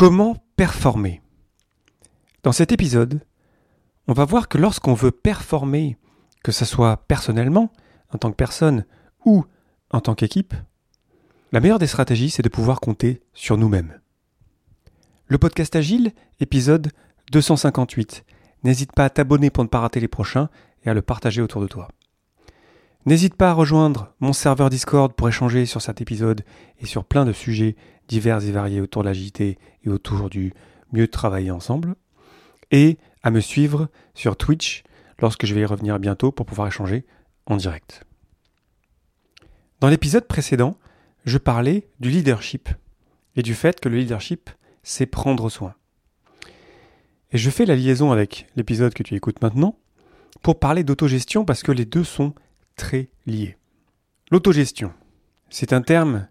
Comment performer Dans cet épisode, on va voir que lorsqu'on veut performer, que ce soit personnellement, en tant que personne, ou en tant qu'équipe, la meilleure des stratégies, c'est de pouvoir compter sur nous-mêmes. Le podcast Agile, épisode 258. N'hésite pas à t'abonner pour ne pas rater les prochains et à le partager autour de toi. N'hésite pas à rejoindre mon serveur Discord pour échanger sur cet épisode et sur plein de sujets divers et variés autour de l'agilité et autour du mieux travailler ensemble. Et à me suivre sur Twitch lorsque je vais y revenir bientôt pour pouvoir échanger en direct. Dans l'épisode précédent, je parlais du leadership et du fait que le leadership, c'est prendre soin. Et je fais la liaison avec l'épisode que tu écoutes maintenant pour parler d'autogestion parce que les deux sont très liés. L'autogestion, c'est un terme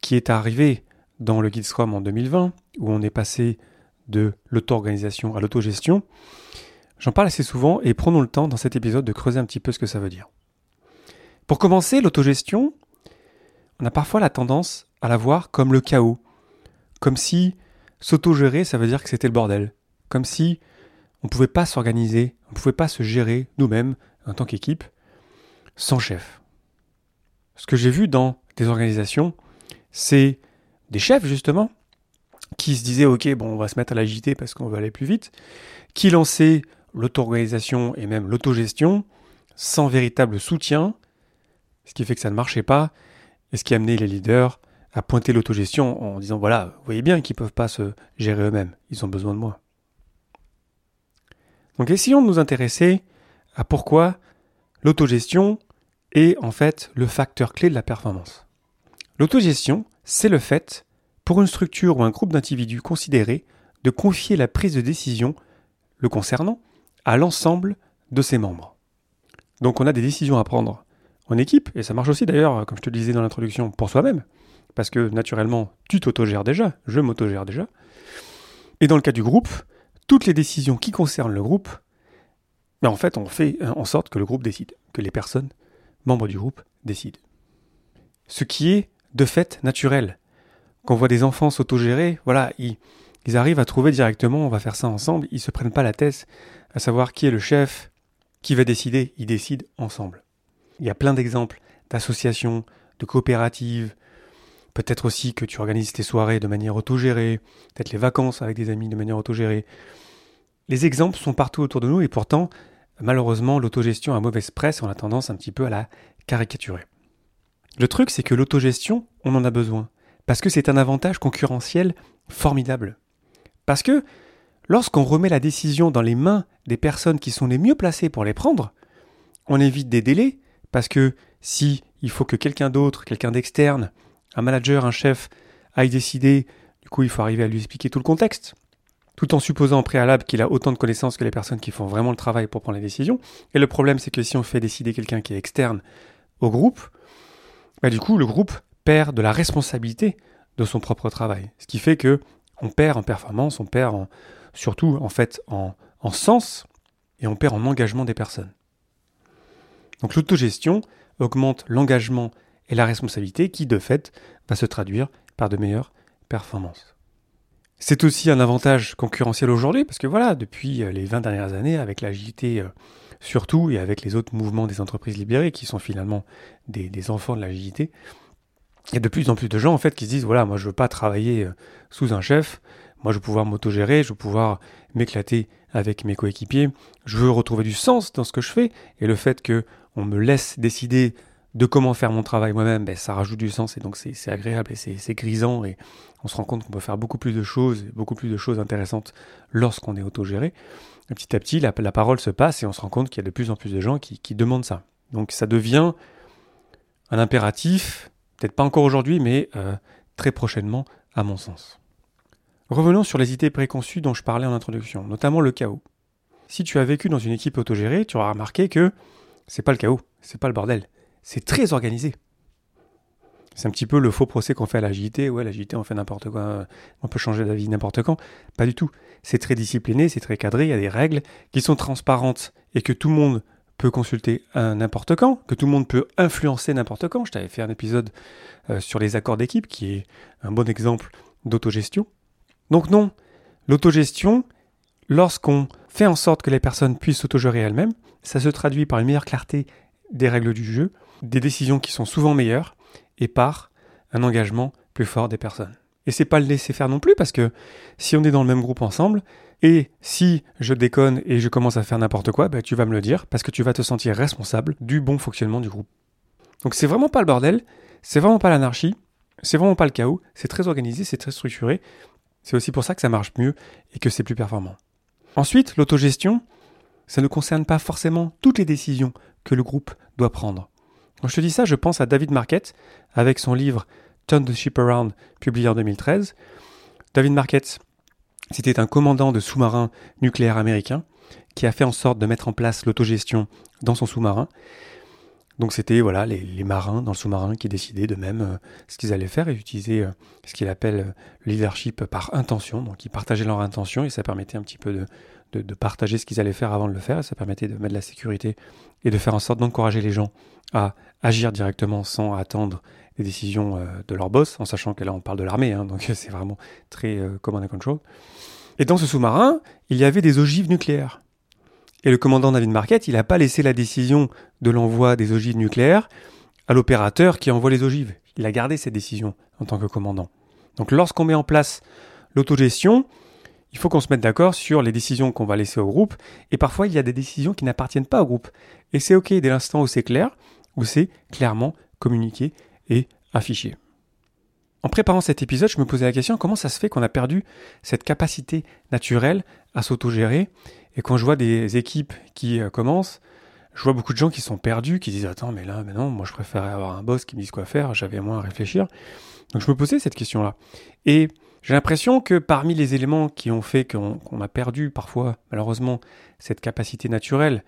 qui est arrivé dans le guide Scrum en 2020, où on est passé de l'auto-organisation à l'autogestion. J'en parle assez souvent et prenons le temps dans cet épisode de creuser un petit peu ce que ça veut dire. Pour commencer, l'autogestion, on a parfois la tendance à la voir comme le chaos, comme si s'autogérer, ça veut dire que c'était le bordel, comme si on ne pouvait pas s'organiser, on ne pouvait pas se gérer nous-mêmes en tant qu'équipe, sans chef. Ce que j'ai vu dans des organisations, c'est des chefs justement qui se disaient ok bon on va se mettre à l'agiter parce qu'on veut aller plus vite, qui lançaient l'auto-organisation et même l'autogestion sans véritable soutien, ce qui fait que ça ne marchait pas, et ce qui a amené les leaders à pointer l'autogestion en disant voilà, vous voyez bien qu'ils ne peuvent pas se gérer eux-mêmes, ils ont besoin de moi. Donc essayons de nous intéresser à pourquoi l'autogestion est en fait le facteur clé de la performance. L'autogestion, c'est le fait, pour une structure ou un groupe d'individus considérés, de confier la prise de décision le concernant à l'ensemble de ses membres. Donc on a des décisions à prendre en équipe, et ça marche aussi d'ailleurs, comme je te le disais dans l'introduction, pour soi-même, parce que naturellement, tu t'autogères déjà, je m'autogère déjà. Et dans le cas du groupe, toutes les décisions qui concernent le groupe mais en fait, on fait en sorte que le groupe décide, que les personnes, membres du groupe, décident. Ce qui est de fait naturel. Quand on voit des enfants s'autogérer, voilà, ils, arrivent à trouver directement, on va faire ça ensemble, ils se prennent pas la tête à savoir qui est le chef, qui va décider, ils décident ensemble. Il y a plein d'exemples d'associations, de coopératives, peut-être aussi que tu organises tes soirées de manière autogérée, peut-être les vacances avec des amis de manière autogérée. Les exemples sont partout autour de nous et pourtant, malheureusement, l'autogestion a mauvaise presse on a tendance un petit peu à la caricaturer. Le truc, c'est que l'autogestion, on en a besoin. Parce que c'est un avantage concurrentiel formidable. Parce que lorsqu'on remet la décision dans les mains des personnes qui sont les mieux placées pour les prendre, on évite des délais, parce que si il faut que quelqu'un d'autre, quelqu'un d'externe, un manager, un chef, aille décider, du coup il faut arriver à lui expliquer tout le contexte tout en supposant en préalable qu'il a autant de connaissances que les personnes qui font vraiment le travail pour prendre les décisions. Et le problème, c'est que si on fait décider quelqu'un qui est externe au groupe, bah du coup, le groupe perd de la responsabilité de son propre travail. Ce qui fait que on perd en performance, on perd en, surtout en fait en, en sens et on perd en engagement des personnes. Donc l'autogestion augmente l'engagement et la responsabilité qui de fait va se traduire par de meilleures performances. C'est aussi un avantage concurrentiel aujourd'hui parce que voilà, depuis euh, les 20 dernières années, avec l'agilité euh, surtout et avec les autres mouvements des entreprises libérées qui sont finalement des, enfants de l'agilité, il y a de plus en plus de gens en fait qui se disent voilà, moi je veux pas travailler euh, sous un chef, moi je veux pouvoir m'autogérer, je veux pouvoir m'éclater avec mes coéquipiers, je veux retrouver du sens dans ce que je fais. Et le fait que on me laisse décider de comment faire mon travail moi-même, ben, ça rajoute du sens et donc c'est agréable et c'est grisant et on se rend compte qu'on peut faire beaucoup plus de choses, beaucoup plus de choses intéressantes lorsqu'on est autogéré. Et petit à petit, la, parole se passe et on se rend compte qu'il y a de plus en plus de gens qui, demandent ça. Donc ça devient un impératif, peut-être pas encore aujourd'hui, mais euh, très prochainement, à mon sens. Revenons sur les idées préconçues dont je parlais en introduction, notamment le chaos. Si tu as vécu dans une équipe autogérée, tu auras remarqué que c'est pas le chaos, c'est pas le bordel c'est très organisé. C'est un petit peu le faux procès qu'on fait à l'agilité. Ouais, l'agilité, on fait n'importe quoi, on peut changer d'avis n'importe quand. Pas du tout. C'est très discipliné, c'est très cadré, il y a des règles qui sont transparentes et que tout le monde peut consulter n'importe quand, que tout le monde peut influencer n'importe quand. Je t'avais fait un épisode euh, sur les accords d'équipe qui est un bon exemple d'autogestion. Donc non, l'autogestion, lorsqu'on fait en sorte que les personnes puissent s'autogérer elles-mêmes, ça se traduit par une meilleure clarté des règles du jeu, des décisions qui sont souvent meilleures, et par un engagement plus fort des personnes. Et c'est pas le laisser faire non plus parce que si on est dans le même groupe ensemble et si je déconne et je commence à faire n'importe quoi, bah, tu vas me le dire parce que tu vas te sentir responsable du bon fonctionnement du groupe. Donc c'est vraiment pas le bordel, c'est vraiment pas l'anarchie, c'est vraiment pas le chaos, c'est très organisé, c'est très structuré. C'est aussi pour ça que ça marche mieux et que c'est plus performant. Ensuite, l'autogestion, ça ne concerne pas forcément toutes les décisions que le groupe doit prendre. Quand je te dis ça, je pense à David Marquette avec son livre Turn the Ship Around, publié en 2013. David Marquette, c'était un commandant de sous-marin nucléaire américain qui a fait en sorte de mettre en place l'autogestion dans son sous-marin. Donc c'était voilà les, marins dans le sous-marin qui décidaient de même euh, ce qu'ils allaient faire et utiliser euh, ce qu'il appelle euh, le leadership par intention. Donc ils partageaient leur intention et ça permettait un petit peu de, de partager ce qu'ils allaient faire avant de le faire ça permettait de mettre de la sécurité et de faire en sorte d'encourager les gens à agir directement sans attendre les décisions euh, de leur boss, en sachant que là on parle de l'armée, hein, donc c'est vraiment très euh, command and control. Et dans ce sous-marin, il y avait des ogives nucléaires. Et le commandant David Marquette, il n'a pas laissé la décision de l'envoi des ogives nucléaires à l'opérateur qui envoie les ogives. Il a gardé cette décision en tant que commandant. Donc lorsqu'on met en place l'autogestion, il faut qu'on se mette d'accord sur les décisions qu'on va laisser au groupe. Et parfois, il y a des décisions qui n'appartiennent pas au groupe. Et c'est OK dès l'instant où c'est clair, où c'est clairement communiqué et affiché. En préparant cet épisode, je me posais la question comment ça se fait qu'on a perdu cette capacité naturelle à s'autogérer? Et quand je vois des équipes qui euh, commencent, je vois beaucoup de gens qui sont perdus, qui disent Attends, mais là, mais non, moi je préfère avoir un boss qui me dise quoi faire, j'avais moins à réfléchir. Donc je me posais cette question-là. Et j'ai l'impression que parmi les éléments qui ont fait qu'on a perdu parfois, malheureusement, cette capacité naturelle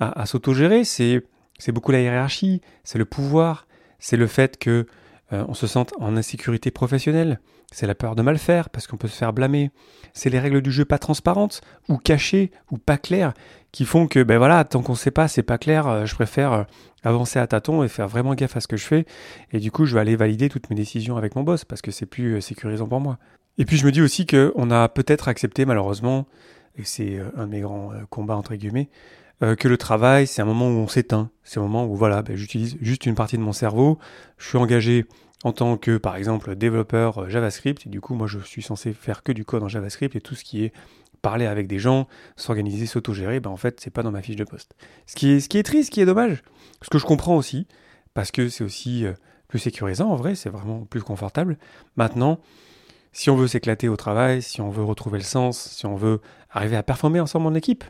à, à s'autogérer, c'est beaucoup la hiérarchie, c'est le pouvoir, c'est le fait que euh, on se sente en insécurité professionnelle, c'est la peur de mal faire parce qu'on peut se faire blâmer, c'est les règles du jeu pas transparentes ou cachées ou pas claires qui font que ben voilà, tant qu'on sait pas, c'est pas clair, euh, je préfère euh, avancer à tâtons et faire vraiment gaffe à ce que je fais. Et du coup, je vais aller valider toutes mes décisions avec mon boss parce que c'est plus sécurisant pour moi. Et puis je me dis aussi que on a peut-être accepté malheureusement et c'est un de mes grands combats entre guillemets euh, que le travail, c'est un moment où on s'éteint. C'est un moment où voilà, ben, j'utilise juste une partie de mon cerveau. Je suis engagé en tant que, par exemple, développeur euh, JavaScript. Et du coup, moi, je suis censé faire que du code en JavaScript et tout ce qui est parler avec des gens, s'organiser, s'autogérer, ben en fait, c'est pas dans ma fiche de poste. Ce qui est, ce qui est triste, ce qui est dommage. Ce que je comprends aussi, parce que c'est aussi euh, plus sécurisant en vrai, c'est vraiment plus confortable. Maintenant, si on veut s'éclater au travail, si on veut retrouver le sens, si on veut arriver à performer ensemble en équipe,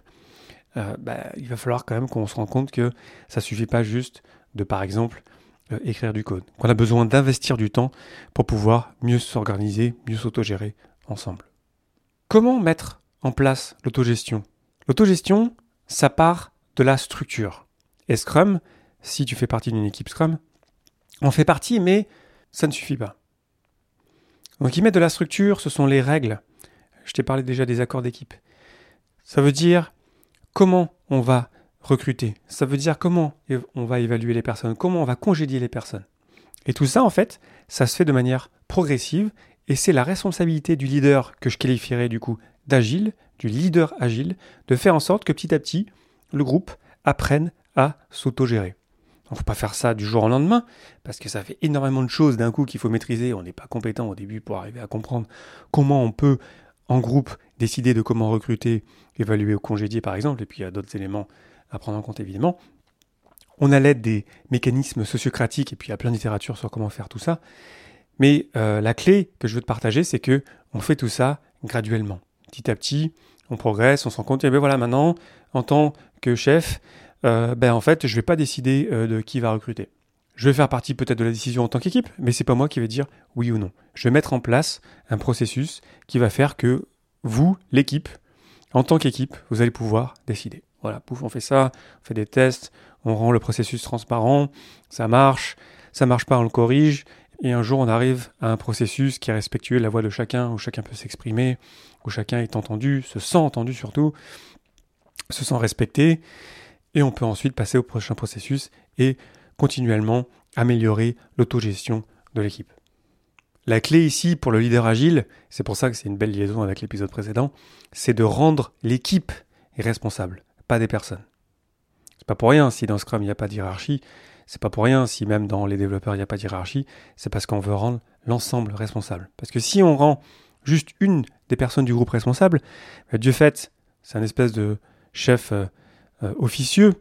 euh, bah, il va falloir quand même qu'on se rende compte que ça suffit pas juste de, par exemple, euh, écrire du code. Qu'on a besoin d'investir du temps pour pouvoir mieux s'organiser, mieux s'autogérer ensemble. Comment mettre en place l'autogestion? L'autogestion, ça part de la structure. Et Scrum, si tu fais partie d'une équipe Scrum, on fait partie, mais ça ne suffit pas. Donc, y met de la structure, ce sont les règles. Je t'ai parlé déjà des accords d'équipe. Ça veut dire comment on va recruter. Ça veut dire comment on va évaluer les personnes, comment on va congédier les personnes. Et tout ça, en fait, ça se fait de manière progressive et c'est la responsabilité du leader que je qualifierais du coup d'agile, du leader agile, de faire en sorte que petit à petit, le groupe apprenne à s'autogérer. Il ne faut pas faire ça du jour au lendemain, parce que ça fait énormément de choses d'un coup qu'il faut maîtriser. On n'est pas compétent au début pour arriver à comprendre comment on peut en groupe, décider de comment recruter, évaluer ou congédier par exemple, et puis il y a d'autres éléments à prendre en compte évidemment. On a l'aide des mécanismes sociocratiques, et puis il y a plein de littérature sur comment faire tout ça. Mais euh, la clé que je veux te partager, c'est que on fait tout ça graduellement. Petit à petit, on progresse, on se rend compte, et bien voilà, maintenant, en tant que chef, euh, ben en fait, je ne vais pas décider euh, de qui va recruter. Je vais faire partie peut-être de la décision en tant qu'équipe, mais c'est pas moi qui vais dire oui ou non. Je vais mettre en place un processus qui va faire que vous, l'équipe, en tant qu'équipe, vous allez pouvoir décider. Voilà, pouf, on fait ça, on fait des tests, on rend le processus transparent, ça marche, ça marche pas, on le corrige, et un jour on arrive à un processus qui est respectueux de la voix de chacun, où chacun peut s'exprimer, où chacun est entendu, se sent entendu surtout, se sent respecté, et on peut ensuite passer au prochain processus et continuellement améliorer l'autogestion de l'équipe. La clé ici pour le leader agile, c'est pour ça que c'est une belle liaison avec l'épisode précédent, c'est de rendre l'équipe responsable, pas des personnes. C'est pas pour rien si dans Scrum il n'y a pas de hiérarchie, c'est pas pour rien si même dans les développeurs il n'y a pas de hiérarchie, c'est parce qu'on veut rendre l'ensemble responsable. Parce que si on rend juste une des personnes du groupe responsable, bah, Dieu fait, c'est un espèce de chef euh, euh, officieux,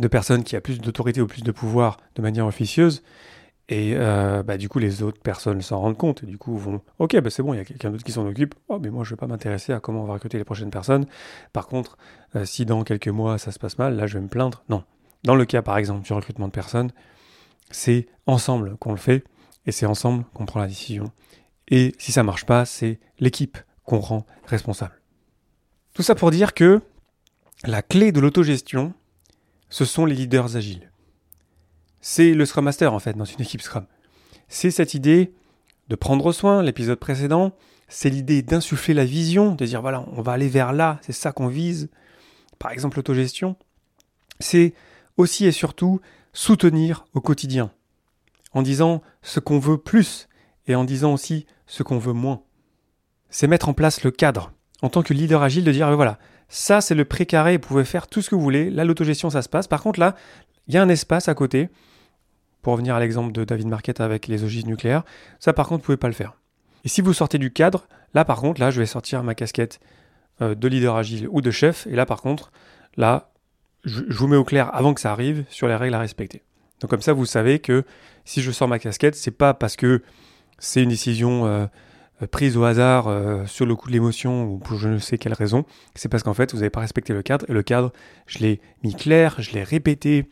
de personnes qui a plus d'autorité ou plus de pouvoir de manière officieuse, et euh, bah, du coup, les autres personnes s'en rendent compte et du coup vont Ok, bah, c'est bon, il y a quelqu'un d'autre qui s'en occupe. Oh, mais moi, je ne vais pas m'intéresser à comment on va recruter les prochaines personnes. Par contre, si dans quelques mois ça se passe mal, là, je vais me plaindre. Non. Dans le cas, par exemple, du recrutement de personnes, c'est ensemble qu'on le fait et c'est ensemble qu'on prend la décision. Et si ça marche pas, c'est l'équipe qu'on rend responsable. Tout ça pour dire que la clé de l'autogestion, ce sont les leaders agiles. C'est le Scrum Master en fait dans une équipe Scrum. C'est cette idée de prendre soin, l'épisode précédent, c'est l'idée d'insuffler la vision, de dire voilà, on va aller vers là, c'est ça qu'on vise. Par exemple, l'autogestion. C'est aussi et surtout soutenir au quotidien, en disant ce qu'on veut plus et en disant aussi ce qu'on veut moins. C'est mettre en place le cadre, en tant que leader agile, de dire ben voilà, ça c'est le précaré, vous pouvez faire tout ce que vous voulez, là l'autogestion ça se passe, par contre là, il y a un espace à côté, pour revenir à l'exemple de David Marquette avec les ogives nucléaires, ça par contre vous pouvez pas le faire. Et si vous sortez du cadre, là par contre, là je vais sortir ma casquette euh, de leader agile ou de chef, et là par contre, là je, vous mets au clair avant que ça arrive sur les règles à respecter. Donc comme ça, vous savez que si je sors ma casquette, c'est pas parce que c'est une décision euh, prise au hasard euh, sur le coup de l'émotion ou pour je ne sais quelle raison. C'est parce qu'en fait, vous n'avez pas respecté le cadre. Et le cadre, je l'ai mis clair, je l'ai répété,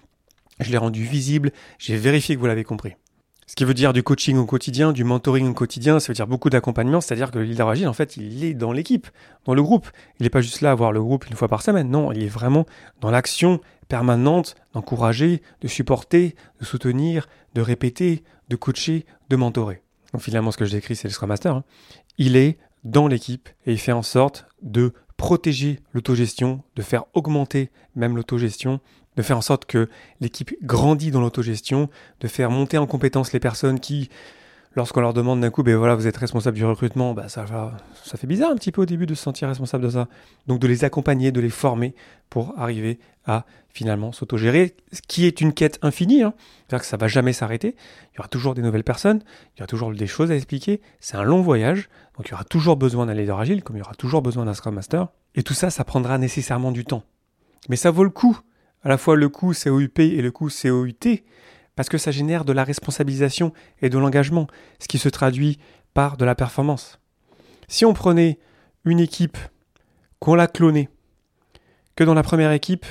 je l'ai rendu visible, j'ai vérifié que vous l'avez compris. Ce qui veut dire du coaching au quotidien, du mentoring au quotidien, ça veut dire beaucoup d'accompagnement, c'est-à-dire que le leader agile, en fait, il est dans l'équipe, dans le groupe. Il n'est pas juste là à voir le groupe une fois par semaine, non, il est vraiment dans l'action permanente d'encourager, de supporter, de soutenir, de répéter, de coacher, de mentorer. Donc finalement, ce que je décris, c'est le Scrum Master. Hein. Il est dans l'équipe et il fait en sorte de protéger l'autogestion, de faire augmenter même l'autogestion de faire en sorte que l'équipe grandit dans l'autogestion, de faire monter en compétence les personnes qui, lorsqu'on leur demande d'un coup, ben voilà, vous êtes responsable du recrutement, ben ça, fait bizarre un petit peu au début de se sentir responsable de ça. Donc de les accompagner, de les former pour arriver à finalement s'autogérer, ce qui est une quête infinie. Hein. C'est-à-dire que ça va jamais s'arrêter. Il y aura toujours des nouvelles personnes, il y aura toujours des choses à expliquer. C'est un long voyage, donc il y aura toujours besoin d'un leader agile, comme il y aura toujours besoin d'un Scrum Master. Et tout ça, ça prendra nécessairement du temps. Mais ça vaut le coup à la fois le coût COUP et le coût COUT, parce que ça génère de la responsabilisation et de l'engagement, ce qui se traduit par de la performance. Si on prenait une équipe, qu'on la clonait, que dans la première équipe,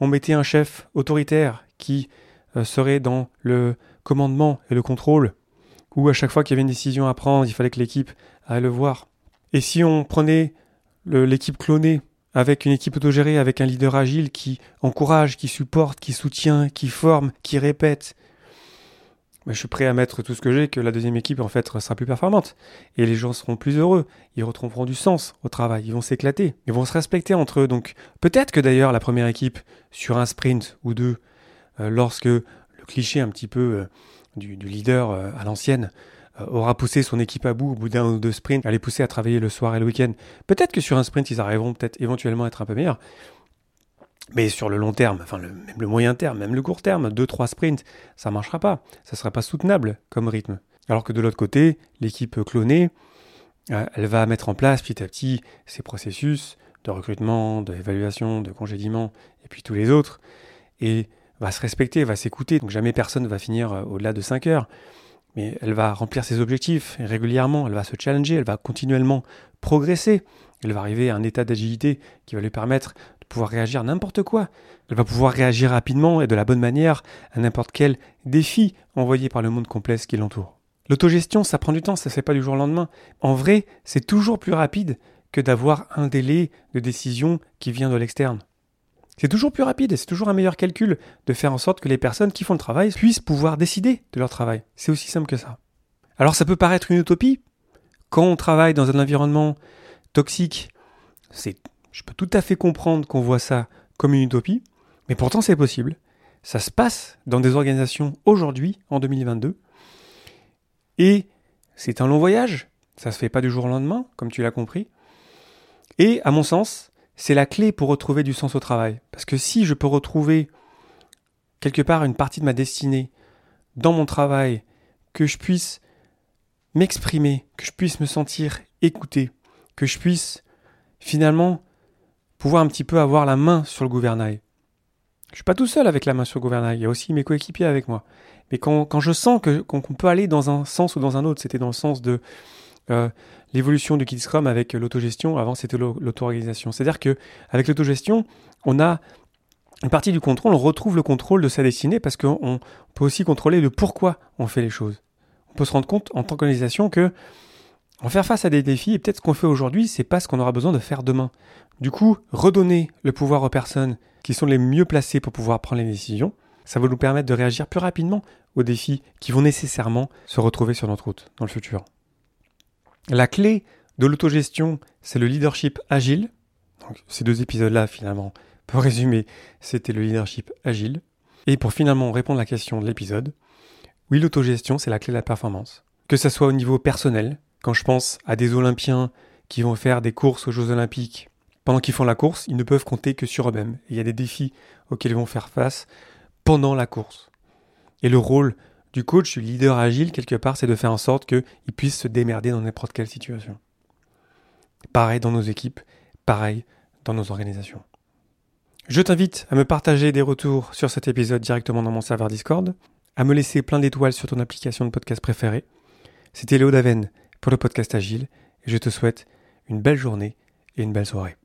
on mettait un chef autoritaire qui euh, serait dans le commandement et le contrôle, où à chaque fois qu'il y avait une décision à prendre, il fallait que l'équipe aille le voir. Et si on prenait l'équipe clonée avec une équipe autogérée, avec un leader agile qui encourage, qui supporte, qui soutient, qui forme, qui répète, je suis prêt à mettre tout ce que j'ai, que la deuxième équipe en fait sera plus performante. Et les gens seront plus heureux, ils retrouveront du sens au travail, ils vont s'éclater, ils vont se respecter entre eux. Donc peut-être que d'ailleurs la première équipe, sur un sprint ou deux, euh, lorsque le cliché un petit peu euh, du, leader euh, à l'ancienne aura poussé son équipe à bout au bout d'un ou deux sprints, à les pousser à travailler le soir et le week-end. Peut-être que sur un sprint, ils arriveront peut-être éventuellement à être un peu meilleurs. Mais sur le long terme, enfin le, même le moyen terme, même le court terme, deux, trois sprints, ça ne marchera pas. Ça ne sera pas soutenable comme rythme. Alors que de l'autre côté, l'équipe clonée, euh, elle va mettre en place petit à petit ses processus de recrutement, d'évaluation, de congédiement, et puis tous les autres, et va se respecter, va s'écouter. Donc jamais personne ne va finir euh, au-delà de 5 heures mais elle va remplir ses objectifs régulièrement, elle va se challenger, elle va continuellement progresser, elle va arriver à un état d'agilité qui va lui permettre pouvoir réagir à n'importe quoi. Elle va pouvoir réagir rapidement et de la bonne manière à n'importe quel défi envoyé par le monde complexe qui l'entoure. L'autogestion, ça prend du temps, ça ne se fait pas du jour au lendemain. En vrai, c'est toujours plus rapide que d'avoir un délai de décision qui vient de l'externe. C'est toujours plus rapide et c'est toujours un meilleur calcul de faire en sorte que les personnes qui font le travail puissent pouvoir décider de leur travail. C'est aussi simple que ça. Alors ça peut paraître une utopie. Quand on travaille dans un environnement toxique, c'est, je peux tout à fait comprendre qu'on voit ça comme une utopie, mais pourtant c'est possible. Ça se passe dans des organisations aujourd'hui, en 2022. Et c'est un long voyage. Ça se fait pas du jour au lendemain, comme tu l'as compris. Et, à mon sens, c'est la clé pour retrouver du sens au travail. Parce que si je peux retrouver quelque part une partie de ma destinée dans mon travail, que je puisse m'exprimer, que je puisse me sentir écouté, que je puisse finalement pouvoir un petit peu avoir la main sur le gouvernail. Je suis pas tout seul avec la main sur le gouvernail, il y a aussi mes coéquipiers avec moi. Mais quand, quand je sens qu'on peut aller dans un sens ou dans un autre, c'était dans le sens de euh, l'évolution du Scrum avec l'autogestion, avant c'était l'auto-organisation. C'est-à-dire que avec l'autogestion, on a une partie du contrôle, on retrouve le contrôle de sa destinée parce qu'on peut aussi contrôler le pourquoi on fait les choses. On peut se rendre compte en tant qu'organisation que en faire face à des défis et peut-être ce qu'on fait aujourd'hui, c'est pas ce qu'on aura besoin de faire demain. Du coup, redonner le pouvoir aux personnes qui sont les mieux placées pour pouvoir prendre les décisions, ça va nous permettre de réagir plus rapidement aux défis qui vont nécessairement se retrouver sur notre route dans le futur. La clé de l'autogestion, c'est le leadership agile. Donc, ces deux épisodes-là, finalement, pour résumer, c'était le leadership agile. Et pour finalement répondre à la question de l'épisode, oui, l'autogestion, c'est la clé de la performance. Que ce soit au niveau personnel, quand je pense à des Olympiens qui vont faire des courses aux Jeux Olympiques, pendant qu'ils font la course, ils ne peuvent compter que sur eux-mêmes. Il y a des défis auxquels ils vont faire face pendant la course. Et le rôle du coach, du leader agile, quelque part, c'est de faire en sorte qu'ils puissent se démerder dans n'importe quelle situation. Pareil dans nos équipes, pareil dans nos organisations. Je t'invite à me partager des retours sur cet épisode directement dans mon serveur Discord, à me laisser plein d'étoiles sur ton application de podcast préférée. C'était Léo Daven pour le podcast Agile et je te souhaite une belle journée et une belle soirée.